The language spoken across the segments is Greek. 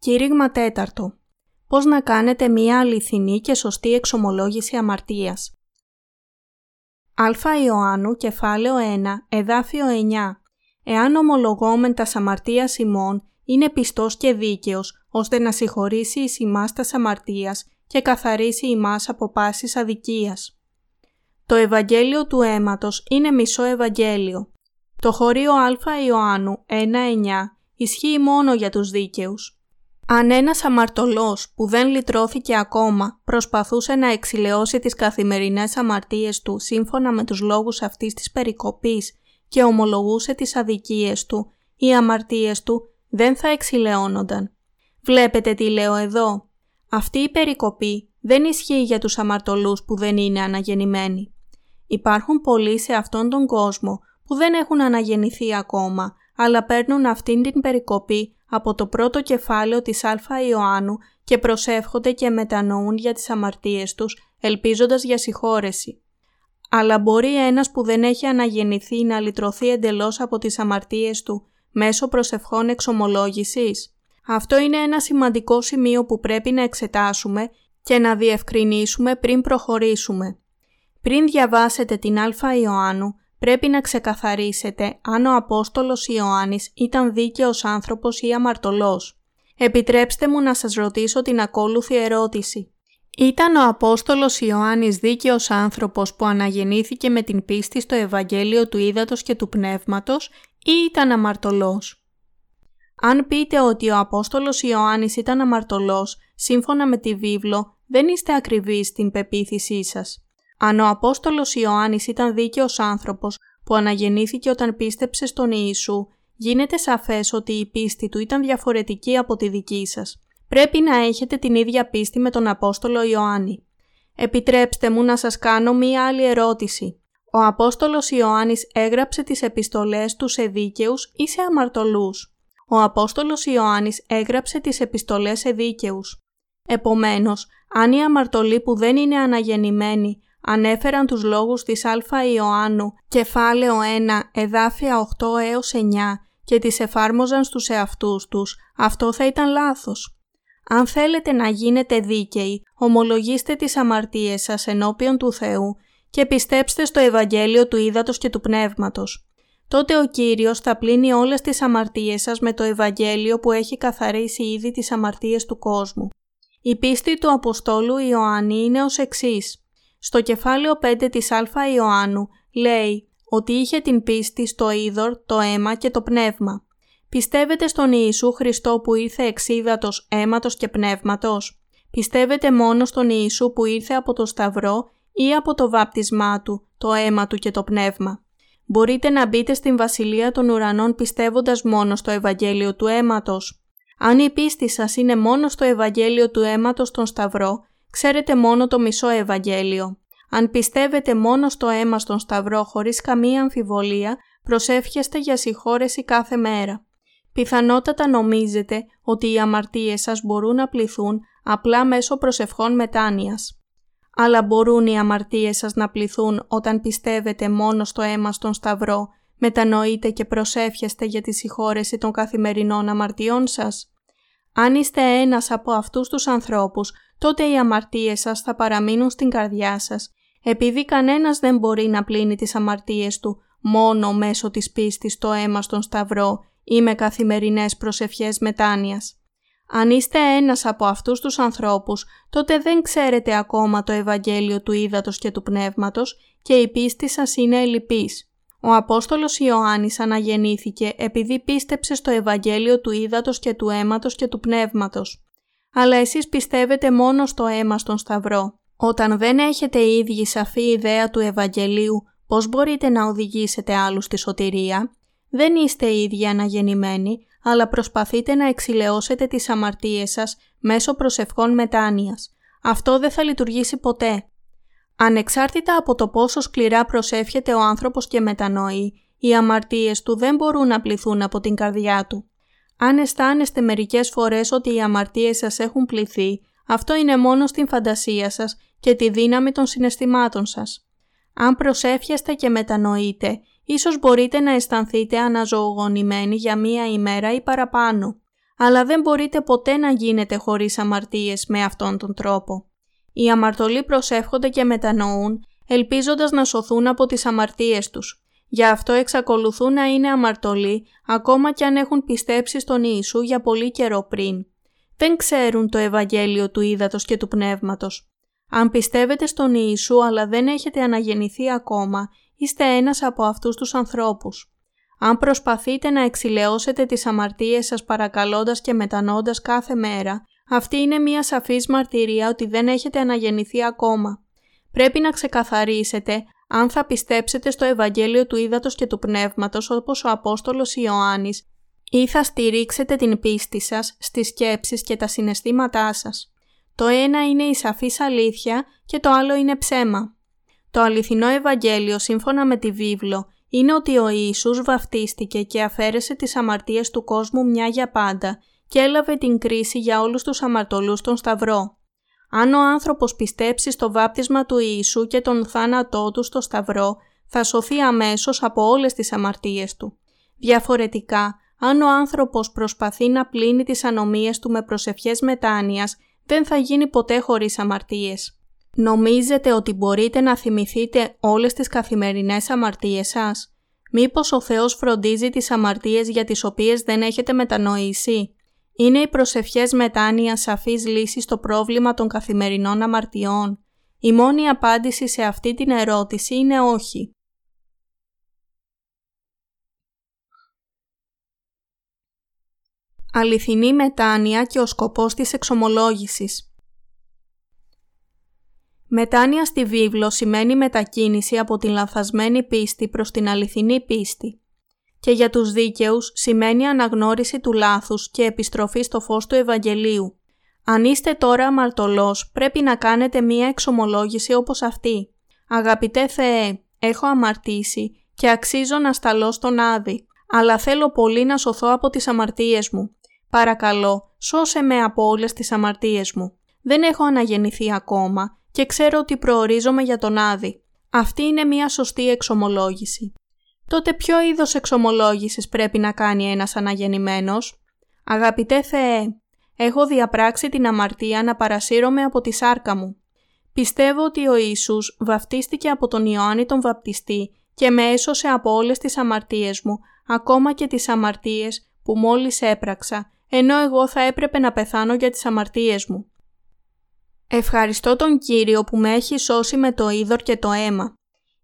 Κήρυγμα τέταρτο. Πώς να κάνετε μία αληθινή και σωστή εξομολόγηση αμαρτίας. Α Ιωάννου, κεφάλαιο 1, εδάφιο 9. Εάν ομολογόμεν τας αμαρτίας ημών, είναι πιστός και δίκαιος, ώστε να συγχωρήσει εις ημάς τας αμαρτίας και καθαρίσει ημάς από πάσης αδικίας. Το Ευαγγέλιο του αίματος είναι μισό Ευαγγέλιο. Το χωρίο Α Ιωάννου 1.9 ισχύει μόνο για τους δίκαιους. Αν ένας αμαρτωλός που δεν λυτρώθηκε ακόμα προσπαθούσε να εξηλαιώσει τις καθημερινές αμαρτίες του σύμφωνα με τους λόγους αυτής της περικοπής και ομολογούσε τις αδικίες του, οι αμαρτίες του δεν θα εξηλαιώνονταν. Βλέπετε τι λέω εδώ. Αυτή η περικοπή δεν ισχύει για τους αμαρτωλούς που δεν είναι αναγεννημένοι. Υπάρχουν πολλοί σε αυτόν τον κόσμο που δεν έχουν αναγεννηθεί ακόμα, αλλά παίρνουν αυτήν την περικοπή από το πρώτο κεφάλαιο της Α Ιωάννου και προσεύχονται και μετανοούν για τις αμαρτίες τους, ελπίζοντας για συγχώρεση. Αλλά μπορεί ένας που δεν έχει αναγεννηθεί να λυτρωθεί εντελώς από τις αμαρτίες του μέσω προσευχών εξομολόγησης; Αυτό είναι ένα σημαντικό σημείο που πρέπει να εξετάσουμε και να διευκρινίσουμε πριν προχωρήσουμε. Πριν διαβάσετε την Α Ιωάννου, πρέπει να ξεκαθαρίσετε αν ο Απόστολος Ιωάννης ήταν δίκαιος άνθρωπος ή αμαρτωλός. Επιτρέψτε μου να σας ρωτήσω την ακόλουθη ερώτηση. Ήταν ο Απόστολος Ιωάννης δίκαιος άνθρωπος που αναγεννήθηκε με την πίστη στο Ευαγγέλιο του Ήδατος και του Πνεύματος ή ήταν αμαρτωλός; Αν πείτε ότι ο Απόστολος Ιωάννης ήταν αμαρτωλός, σύμφωνα με τη βίβλο, δεν είστε ακριβείς στην πεποίθησή σας. Αν ο Απόστολος Ιωάννης ήταν δίκαιος άνθρωπος που αναγεννήθηκε όταν πίστεψε στον Ιησού, γίνεται σαφές ότι η πίστη του ήταν διαφορετική από τη δική σας. Πρέπει να έχετε την ίδια πίστη με τον Απόστολο Ιωάννη. Επιτρέψτε μου να σας κάνω μία άλλη ερώτηση. Ο Απόστολος Ιωάννης έγραψε τις επιστολές του σε δίκαιους ή σε αμαρτωλούς; Ο Απόστολος Ιωάννης έγραψε τις επιστολές σε δίκαιους. Επομένως, αν οι αμαρτωλοί που δεν είναι αναγεννημένοι ανέφεραν τους λόγους της Α Ιωάννου, κεφάλαιο 1, εδάφια 8 έως 9 και τις εφάρμοζαν στους εαυτούς τους, αυτό θα ήταν λάθος. Αν θέλετε να γίνετε δίκαιοι, ομολογήστε τις αμαρτίες σας ενώπιον του Θεού και πιστέψτε στο Ευαγγέλιο του Ήδατος και του Πνεύματος. Τότε ο Κύριος θα πλύνει όλες τις αμαρτίες σας με το Ευαγγέλιο που έχει καθαρίσει ήδη τις αμαρτίες του κόσμου. Η πίστη του Αποστόλου Ιωάννη είναι ως εξής. Στο κεφάλαιο 5 της Α Ιωάννου λέει ότι είχε την πίστη στο είδωρ, το αίμα και το πνεύμα. Πιστεύετε στον Ιησού Χριστό που ήρθε εξίδατος αίματος και πνεύματος; Πιστεύετε μόνο στον Ιησού που ήρθε από το Σταυρό ή από το βάπτισμά Του, το αίμα Του και το πνεύμα; Μπορείτε να μπείτε στην Βασιλεία των Ουρανών πιστεύοντας μόνο στο Ευαγγέλιο του αίματος. Αν η πίστη σας είναι μόνο στο Ευαγγέλιο του αίματος στον Σταυρό, ξέρετε μόνο το μισό Ευαγγέλιο. Αν πιστεύετε μόνο στο αίμα στον Σταυρό χωρίς καμία αμφιβολία, προσεύχεστε για συγχώρεση κάθε μέρα. Πιθανότατα νομίζετε ότι οι αμαρτίες σας μπορούν να πληθούν απλά μέσω προσευχών μετάνοιας. Αλλά μπορούν οι αμαρτίες σας να πληθούν όταν πιστεύετε μόνο στο αίμα στον Σταυρό, μετανοείτε και προσεύχεστε για τη συγχώρεση των καθημερινών αμαρτιών σας. Αν είστε ένας από αυτούς τους ανθρώπους, τότε οι αμαρτίες σας θα παραμείνουν στην καρδιά σας, επειδή κανένας δεν μπορεί να πλύνει τις αμαρτίες του μόνο μέσω της πίστης στο αίμα στον Σταυρό ή με καθημερινές προσευχές μετάνοιας. Αν είστε ένας από αυτούς τους ανθρώπους, τότε δεν ξέρετε ακόμα το Ευαγγέλιο του Ήδατος και του Πνεύματος και η πίστη σας είναι ελλειπής. Ο Απόστολος Ιωάννης αναγεννήθηκε επειδή πίστεψε στο Ευαγγέλιο του Ήδατος και του Αίματος και του Πνεύματος. Αλλά εσείς πιστεύετε μόνο στο αίμα στον Σταυρό. Όταν δεν έχετε οι ίδιοι σαφή ιδέα του Ευαγγελίου, πώς μπορείτε να οδηγήσετε άλλους στη σωτηρία; Δεν είστε οι ίδιοι αναγεννημένοι, αλλά προσπαθείτε να εξηλαιώσετε τις αμαρτίες σας μέσω προσευχών μετάνοιας. Αυτό δεν θα λειτουργήσει ποτέ. Ανεξάρτητα από το πόσο σκληρά προσεύχεται ο άνθρωπος και μετανοεί, οι αμαρτίες του δεν μπορούν να πληθούν από την καρδιά του. Αν αισθάνεστε μερικές φορές ότι οι αμαρτίες σας έχουν πληθεί, αυτό είναι μόνο στην φαντασία σας και τη δύναμη των συναισθημάτων σας. Αν προσεύχεστε και μετανοείτε, ίσως μπορείτε να αισθανθείτε αναζωογονημένοι για μία ημέρα ή παραπάνω. αλλά δεν μπορείτε ποτέ να γίνετε χωρίς αμαρτίες με αυτόν τον τρόπο. Οι αμαρτωλοί προσεύχονται και μετανοούν, ελπίζοντας να σωθούν από τις αμαρτίες τους. Γι' αυτό εξακολουθούν να είναι αμαρτωλοί, ακόμα και αν έχουν πιστέψει στον Ιησού για πολύ καιρό πριν. Δεν ξέρουν το Ευαγγέλιο του Ήδατος και του Πνεύματος. Αν πιστεύετε στον Ιησού αλλά δεν έχετε αναγεννηθεί ακόμα, είστε ένας από αυτούς τους ανθρώπους. Αν προσπαθείτε να εξηλαιώσετε τις αμαρτίες σας παρακαλώντας και μετανώντας κάθε μέρα, αυτή είναι μια σαφής μαρτυρία ότι δεν έχετε αναγεννηθεί ακόμα. Πρέπει να ξεκαθαρίσετε αν θα πιστέψετε στο Ευαγγέλιο του Ήδατος και του Πνεύματος όπως ο Απόστολος Ιωάννης ή θα στηρίξετε την πίστη σας στις σκέψεις και τα συναισθήματά σας. Το ένα είναι η σαφής αλήθεια και το άλλο είναι ψέμα. Το αληθινό Ευαγγέλιο σύμφωνα με τη βίβλο είναι ότι ο Ιησούς βαφτίστηκε και αφαίρεσε τις αμαρτίες του κόσμου μια για πάντα και έλαβε την κρίση για όλους τους αμαρτωλούς στον Σταυρό. Αν ο άνθρωπος πιστέψει στο βάπτισμα του Ιησού και τον θάνατό του στο Σταυρό, θα σωθεί αμέσως από όλες τις αμαρτίες του. Διαφορετικά, αν ο άνθρωπος προσπαθεί να πλύνει τις ανομίες του με προσευχές μετάνοιας, δεν θα γίνει ποτέ χωρίς αμαρτίες. Νομίζετε ότι μπορείτε να θυμηθείτε όλες τις καθημερινές αμαρτίες σας; Μήπως ο Θεός φροντίζει τις αμαρτίες για τις οποίες δεν έχετε μετανοήσει; Είναι οι προσευχές μετάνοια σαφής λύσης στο πρόβλημα των καθημερινών αμαρτιών. Η μόνη απάντηση σε αυτή την ερώτηση είναι όχι. Αληθινή μετάνοια και ο σκοπός της εξομολόγησης Μετάνοια στη βίβλο σημαίνει μετακίνηση από την λανθασμένη πίστη προς την αληθινή πίστη και για τους δίκαιους σημαίνει αναγνώριση του λάθους και επιστροφή στο φως του Ευαγγελίου. Αν είστε τώρα αμαρτωλός, πρέπει να κάνετε μία εξομολόγηση όπως αυτή. Αγαπητέ Θεέ, έχω αμαρτήσει και αξίζω να σταλώ στον Άδη, αλλά θέλω πολύ να σωθώ από τις αμαρτίες μου. Παρακαλώ, σώσε με από όλες τις αμαρτίες μου. Δεν έχω αναγεννηθεί ακόμα και ξέρω ότι προορίζομαι για τον Άδη. Αυτή είναι μία σωστή εξομολόγηση. Τότε ποιο είδος εξομολόγησης πρέπει να κάνει ένας αναγεννημένος; Αγαπητέ Θεέ, έχω διαπράξει την αμαρτία να παρασύρωμαι από τη σάρκα μου. Πιστεύω ότι ο Ιησούς βαφτίστηκε από τον Ιωάννη τον βαπτιστή και με έσωσε από όλες τις αμαρτίες μου, ακόμα και τις αμαρτίες που μόλις έπραξα, ενώ εγώ θα έπρεπε να πεθάνω για τις αμαρτίες μου. Ευχαριστώ τον Κύριο που με έχει σώσει με το είδωρ και το αίμα.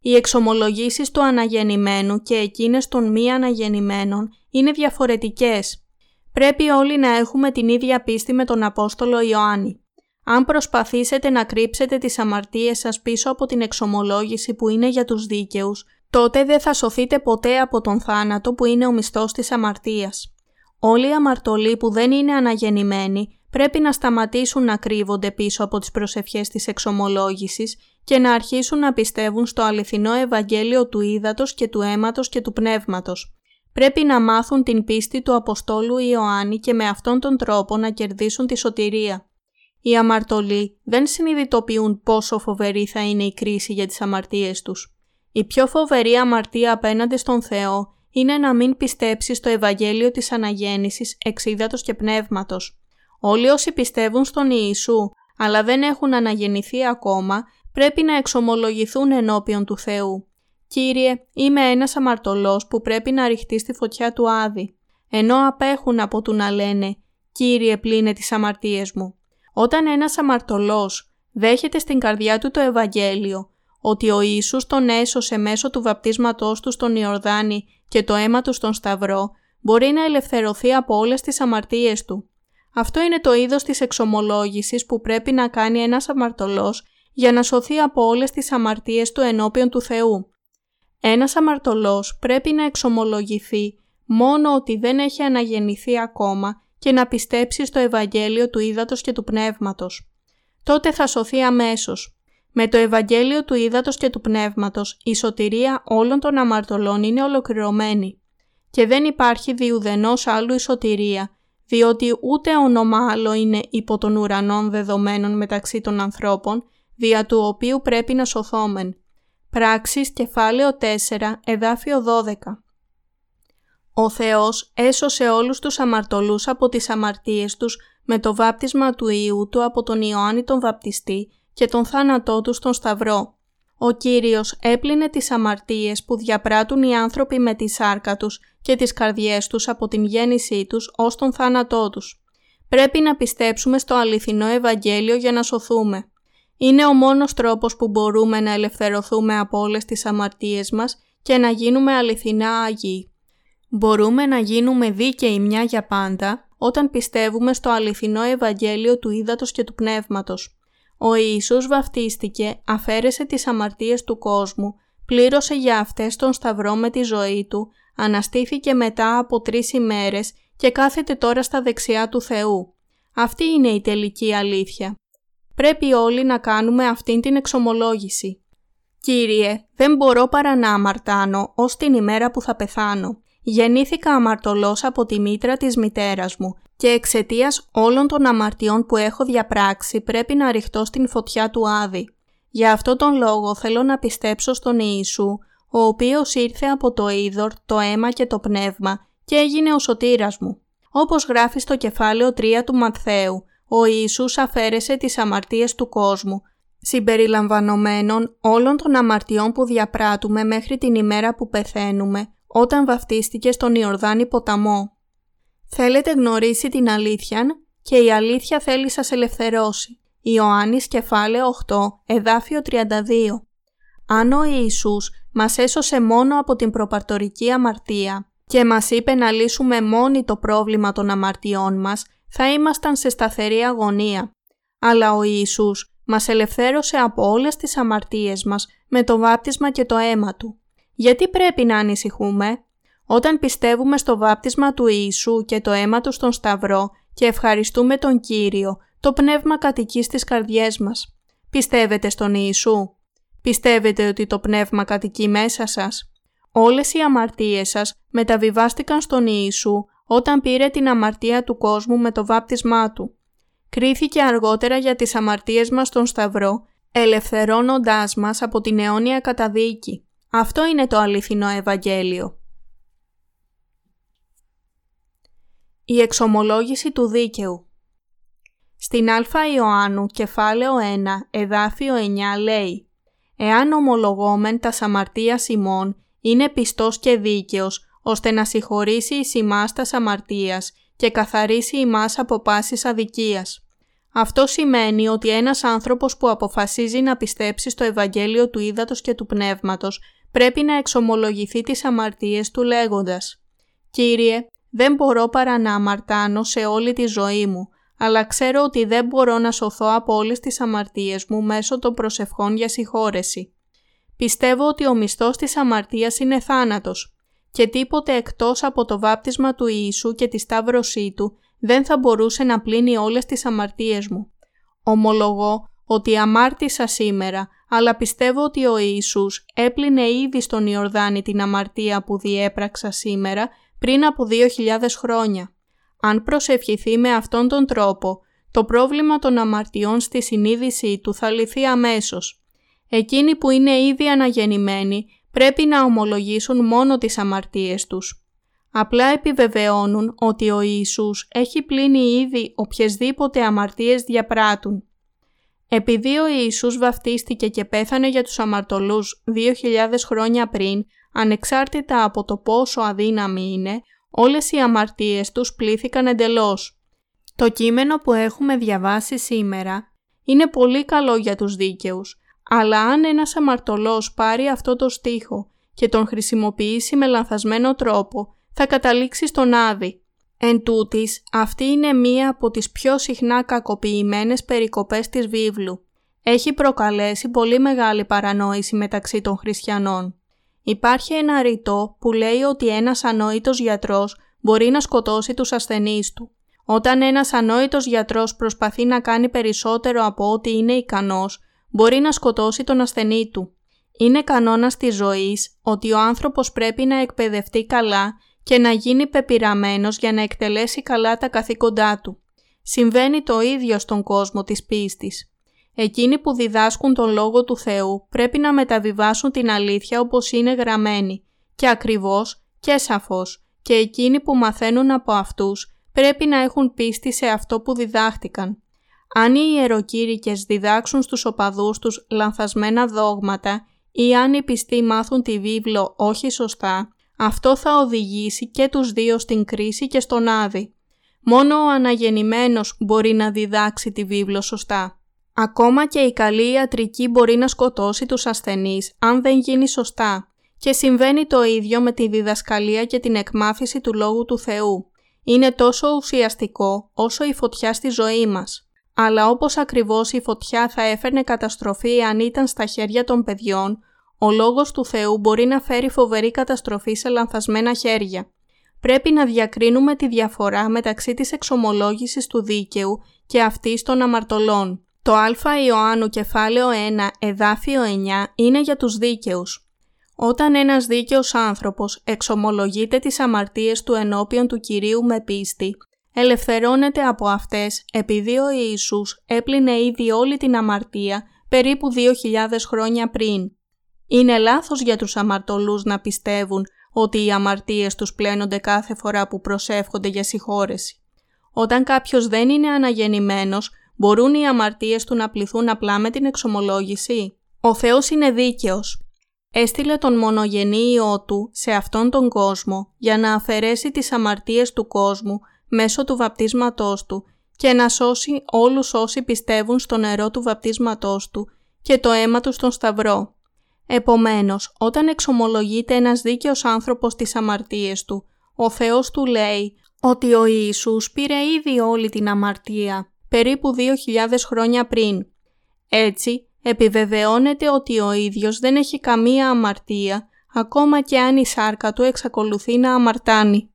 Οι εξομολογήσεις του αναγεννημένου και εκείνες των μη αναγεννημένων είναι διαφορετικές. Πρέπει όλοι να έχουμε την ίδια πίστη με τον Απόστολο Ιωάννη. Αν προσπαθήσετε να κρύψετε τις αμαρτίες σας πίσω από την εξομολόγηση που είναι για τους δίκαιους, τότε δεν θα σωθείτε ποτέ από τον θάνατο που είναι ο μισθός της αμαρτίας. Όλοι οι αμαρτωλοί που δεν είναι αναγεννημένοι πρέπει να σταματήσουν να κρύβονται πίσω από τις προσευχές της εξομολόγησης και να αρχίσουν να πιστεύουν στο αληθινό Ευαγγέλιο του Ήδατος και του Αίματος και του Πνεύματος. Πρέπει να μάθουν την πίστη του Αποστόλου Ιωάννη και με αυτόν τον τρόπο να κερδίσουν τη σωτηρία. Οι αμαρτωλοί δεν συνειδητοποιούν πόσο φοβερή θα είναι η κρίση για τις αμαρτίες τους. Η πιο φοβερή αμαρτία απέναντι στον Θεό είναι να μην πιστέψει στο Ευαγγέλιο της Αναγέννησης εξίδατος και πνεύματος. Όλοι όσοι πιστεύουν στον Ιησού αλλά δεν έχουν αναγεννηθεί ακόμα πρέπει να εξομολογηθούν ενώπιον του Θεού. «Κύριε, είμαι ένας αμαρτωλός που πρέπει να ρηχτεί στη φωτιά του Άδη», ενώ απέχουν από του να λένε «Κύριε, πλύνε τις αμαρτίες μου». Όταν ένας αμαρτωλός δέχεται στην καρδιά του το Ευαγγέλιο ότι ο Ιησούς τον έσωσε μέσω του βαπτίσματός του στον Ιορδάνη και το αίμα του στον Σταυρό, μπορεί να ελευθερωθεί από όλες τις αμαρτίες του. Αυτό είναι το είδος της εξομολόγησης που πρέπει να κάνει ένας αμαρτωλός για να σωθεί από όλες τις αμαρτίες του ενώπιον του Θεού. Ένας αμαρτωλός πρέπει να εξομολογηθεί μόνο ότι δεν έχει αναγεννηθεί ακόμα και να πιστέψει στο Ευαγγέλιο του Ήδατος και του Πνεύματος. Τότε θα σωθεί αμέσως. Με το Ευαγγέλιο του Ήδατος και του Πνεύματος η σωτηρία όλων των αμαρτωλών είναι ολοκληρωμένη και δεν υπάρχει διουδενός άλλου η σωτηρία διότι ούτε όνομα άλλο είναι υπό των ουρανών δεδομένων μεταξύ των ανθρώπων δια του οποίου πρέπει να σωθόμεν. Πράξεις κεφάλαιο 4, εδάφιο 12. Ο Θεός έσωσε όλους τους αμαρτωλούς από τις αμαρτίες τους με το βάπτισμα του Ιού Του από τον Ιωάννη τον Βαπτιστή και τον θάνατό τους στον Σταυρό. Ο Κύριος έπλυνε τις αμαρτίες που διαπράττουν οι άνθρωποι με τη σάρκα τους και τις καρδιές τους από την γέννησή τους ως τον θάνατό τους. Πρέπει να πιστέψουμε στο αληθινό Ευαγγέλιο για να σωθούμε. Είναι ο μόνος τρόπος που μπορούμε να ελευθερωθούμε από όλες τις αμαρτίες μας και να γίνουμε αληθινά Άγιοι. Μπορούμε να γίνουμε δίκαιοι μια για πάντα όταν πιστεύουμε στο αληθινό Ευαγγέλιο του Ήδατος και του Πνεύματος. Ο Ιησούς βαφτίστηκε, αφαίρεσε τις αμαρτίες του κόσμου, πλήρωσε για αυτές τον Σταυρό με τη ζωή του, αναστήθηκε μετά από τρεις ημέρες και κάθεται τώρα στα δεξιά του Θεού. Αυτή είναι η τελική αλήθεια. Πρέπει όλοι να κάνουμε αυτήν την εξομολόγηση. «Κύριε, δεν μπορώ παρά να αμαρτάνω ως την ημέρα που θα πεθάνω. Γεννήθηκα αμαρτωλός από τη μήτρα της μητέρας μου και εξαιτίας όλων των αμαρτιών που έχω διαπράξει πρέπει να ρηχτώ στην φωτιά του Άδη. Για αυτό τον λόγο θέλω να πιστέψω στον Ιησού, ο οποίος ήρθε από το είδωρ, το αίμα και το πνεύμα και έγινε ο σωτήρας μου. Όπως γράφει στο κεφάλαιο 3 του Ματθαίου, ο Ιησούς αφαίρεσε τις αμαρτίες του κόσμου, συμπεριλαμβανομένων όλων των αμαρτιών που διαπράττουμε μέχρι την ημέρα που πεθαίνουμε, όταν βαφτίστηκε στον Ιορδάνη ποταμό. Θέλετε γνωρίσει την αλήθεια και η αλήθεια θέλει σας ελευθερώσει. Ιωάννης κεφάλαιο 8, εδάφιο 32. Αν ο Ιησούς μας έσωσε μόνο από την προπαρτορική αμαρτία και μας είπε να λύσουμε μόνοι το πρόβλημα των αμαρτιών μας, θα ήμασταν σε σταθερή αγωνία. Αλλά ο Ιησούς μας ελευθέρωσε από όλες τις αμαρτίες μας με το βάπτισμα και το αίμα Του. Γιατί πρέπει να ανησυχούμε; Όταν πιστεύουμε στο βάπτισμα του Ιησού και το αίμα Του στον Σταυρό και ευχαριστούμε τον Κύριο, το Πνεύμα κατοικεί στις καρδιές μας. Πιστεύετε στον Ιησού; Πιστεύετε ότι το Πνεύμα κατοικεί μέσα σας; Όλες οι αμαρτίες σας μεταβιβάστηκαν στον Ιησού όταν πήρε την αμαρτία του κόσμου με το βάπτισμά Του. Κρίθηκε αργότερα για τις αμαρτίες μας στον Σταυρό, ελευθερώνοντάς μας από την αιώνια καταδίκη. Αυτό είναι το αληθινό Ευαγγέλιο. Η εξομολόγηση του δίκαιου Στην Α Ιωάννου κεφάλαιο 1 εδάφιο 9 λέει «Εάν ομολογόμεν τας σαμαρτία ημών είναι πιστός και δίκαιος ώστε να συγχωρήσει εις ημάς τας αμαρτίας και καθαρίσει ημάς από πάσης αδικίας». Αυτό σημαίνει ότι ένας άνθρωπος που αποφασίζει να πιστέψει στο Ευαγγέλιο του Ήδατος και του Πνεύματος πρέπει να εξομολογηθεί τις αμαρτίες του λέγοντας «Κύριε, δεν μπορώ παρά να αμαρτάνω σε όλη τη ζωή μου, αλλά ξέρω ότι δεν μπορώ να σωθώ από όλες τις αμαρτίες μου μέσω των προσευχών για συγχώρεση. Πιστεύω ότι ο μισθός της αμαρτίας είναι θάνατος και τίποτε εκτός από το βάπτισμα του Ιησού και τη σταύρωσή Του δεν θα μπορούσε να πλύνει όλες τις αμαρτίες μου. Ομολογώ ότι αμάρτησα σήμερα, αλλά πιστεύω ότι ο Ιησούς έπλυνε ήδη στον Ιορδάνη την αμαρτία που διέπραξα σήμερα πριν από 2.000 χρόνια. Αν προσευχηθεί με αυτόν τον τρόπο, το πρόβλημα των αμαρτιών στη συνείδησή του θα λυθεί αμέσως. Εκείνοι που είναι ήδη αναγεννημένοι πρέπει να ομολογήσουν μόνο τις αμαρτίες τους. Απλά επιβεβαιώνουν ότι ο Ιησούς έχει πλύνει ήδη οποιασδήποτε αμαρτίες διαπράττουν. Επειδή ο Ιησούς βαφτίστηκε και πέθανε για τους αμαρτωλούς 2.000 χρόνια πριν, ανεξάρτητα από το πόσο αδύναμοι είναι, όλες οι αμαρτίες τους πλήθηκαν εντελώς. Το κείμενο που έχουμε διαβάσει σήμερα είναι πολύ καλό για τους δίκαιους, αλλά αν ένας αμαρτωλός πάρει αυτό το στίχο και τον χρησιμοποιήσει με λανθασμένο τρόπο, θα καταλήξει στον Άδη. Εν τούτης, αυτή είναι μία από τις πιο συχνά κακοποιημένες περικοπές της βίβλου. Έχει προκαλέσει πολύ μεγάλη παρανόηση μεταξύ των χριστιανών. Υπάρχει ένα ρητό που λέει ότι ένας ανόητος γιατρός μπορεί να σκοτώσει τους ασθενείς του. Όταν ένας ανόητος γιατρός προσπαθεί να κάνει περισσότερο από ό,τι είναι ικανός, μπορεί να σκοτώσει τον ασθενή του. Είναι κανόνας της ζωής ότι ο άνθρωπος πρέπει να εκπαιδευτεί καλά και να γίνει πεπειραμένος για να εκτελέσει καλά τα καθήκοντά του. Συμβαίνει το ίδιο στον κόσμο της πίστης. Εκείνοι που διδάσκουν τον Λόγο του Θεού πρέπει να μεταβιβάσουν την αλήθεια όπως είναι γραμμένη και ακριβώς και σαφώς και εκείνοι που μαθαίνουν από αυτούς πρέπει να έχουν πίστη σε αυτό που διδάχτηκαν. Αν οι ιεροκήρυκες διδάξουν στους οπαδούς τους λανθασμένα δόγματα ή αν οι πιστοί μάθουν τη βίβλο όχι σωστά, αυτό θα οδηγήσει και τους δύο στην κρίση και στον άδη. Μόνο ο αναγεννημένος μπορεί να διδάξει τη βίβλο σωστά. Ακόμα και η καλή ιατρική μπορεί να σκοτώσει τους ασθενείς αν δεν γίνει σωστά. Και συμβαίνει το ίδιο με τη διδασκαλία και την εκμάθηση του Λόγου του Θεού. Είναι τόσο ουσιαστικό όσο η φωτιά στη ζωή μας. Αλλά όπως ακριβώς η φωτιά θα έφερνε καταστροφή αν ήταν στα χέρια των παιδιών, ο Λόγος του Θεού μπορεί να φέρει φοβερή καταστροφή σε λανθασμένα χέρια. Πρέπει να διακρίνουμε τη διαφορά μεταξύ της εξομολόγησης του δίκαιου και αυτής των αμαρτωλών. Το Α Ιωάννου κεφάλαιο 1 εδάφιο 9 είναι για τους δίκαιους. Όταν ένας δίκαιος άνθρωπος εξομολογείται τις αμαρτίες του ενώπιον του Κυρίου με πίστη, ελευθερώνεται από αυτές επειδή ο Ιησούς έπλυνε ήδη όλη την αμαρτία περίπου 2.000 χρόνια πριν. Είναι λάθος για τους αμαρτωλούς να πιστεύουν ότι οι αμαρτίες τους πλένονται κάθε φορά που προσεύχονται για συγχώρεση. Όταν κάποιος δεν είναι αναγεννημένος, μπορούν οι αμαρτίες του να πληθούν απλά με την εξομολόγηση. Ο Θεός είναι δίκαιος. Έστειλε τον μονογενή Υιό Του σε αυτόν τον κόσμο για να αφαιρέσει τις αμαρτίες του κόσμου μέσω του βαπτίσματός Του και να σώσει όλους όσοι πιστεύουν στο νερό του βαπτίσματός Του και το αίμα Του στον Σταυρό. Επομένως, όταν εξομολογείται ένας δίκαιος άνθρωπος τις αμαρτίες του, ο Θεός του λέει ότι ο Ιησούς πήρε ήδη όλη την αμαρτία, περίπου 2.000 χρόνια πριν. Έτσι, επιβεβαιώνεται ότι ο ίδιος δεν έχει καμία αμαρτία, ακόμα και αν η σάρκα του εξακολουθεί να αμαρτάνει.